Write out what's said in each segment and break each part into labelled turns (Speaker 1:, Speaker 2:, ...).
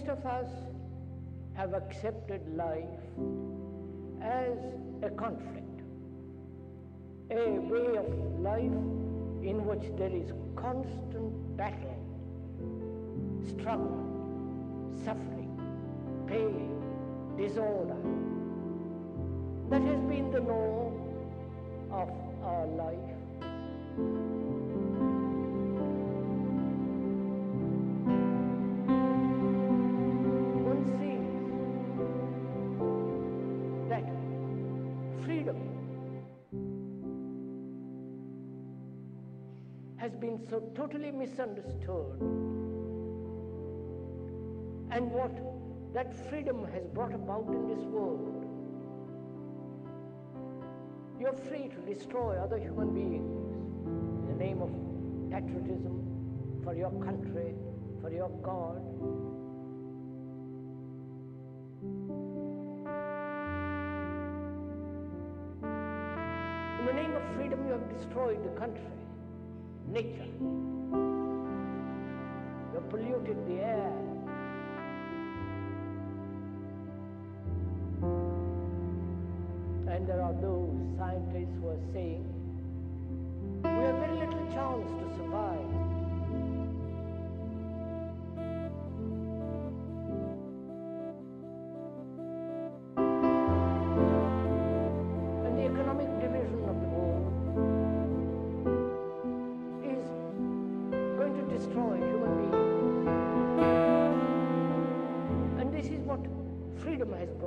Speaker 1: Most of us have accepted life as a conflict, a way of life in which there is constant battle, struggle, suffering, pain, disorder. That has been the norm of our life. Freedom has been so totally misunderstood and what that freedom has brought about in this world. You're free to destroy other human beings in the name of patriotism, for your country, for your God. The name of freedom, you have destroyed the country, nature. You have polluted the air. And there are those scientists who are saying we have very little chance to survive.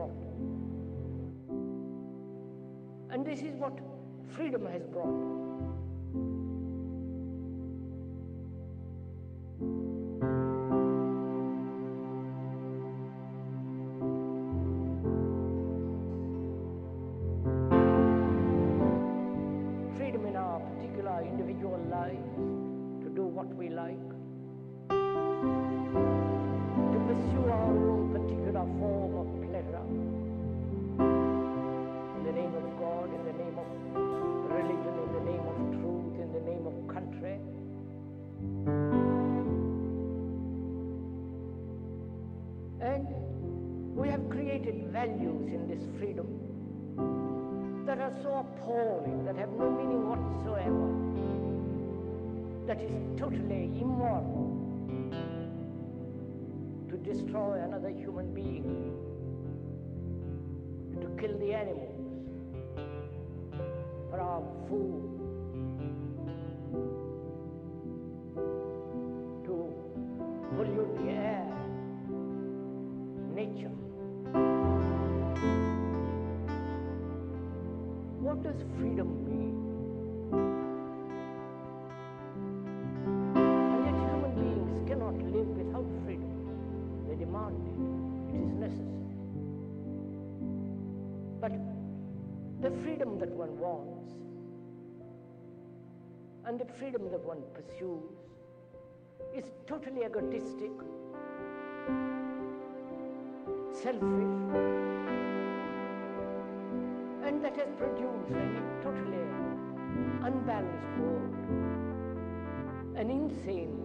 Speaker 1: Brought. And this is what freedom has brought. Freedom in our particular individual lives to do what we like, values in this freedom that are so appalling, that have no meaning whatsoever, that is totally immoral to destroy another human being, to kill the animals. For our food, What does freedom mean? And yet human beings cannot live without freedom. They demand it. It is necessary. But the freedom that one wants and the freedom that one pursues is totally egotistic, selfish, that has produced a totally unbalanced world, an insane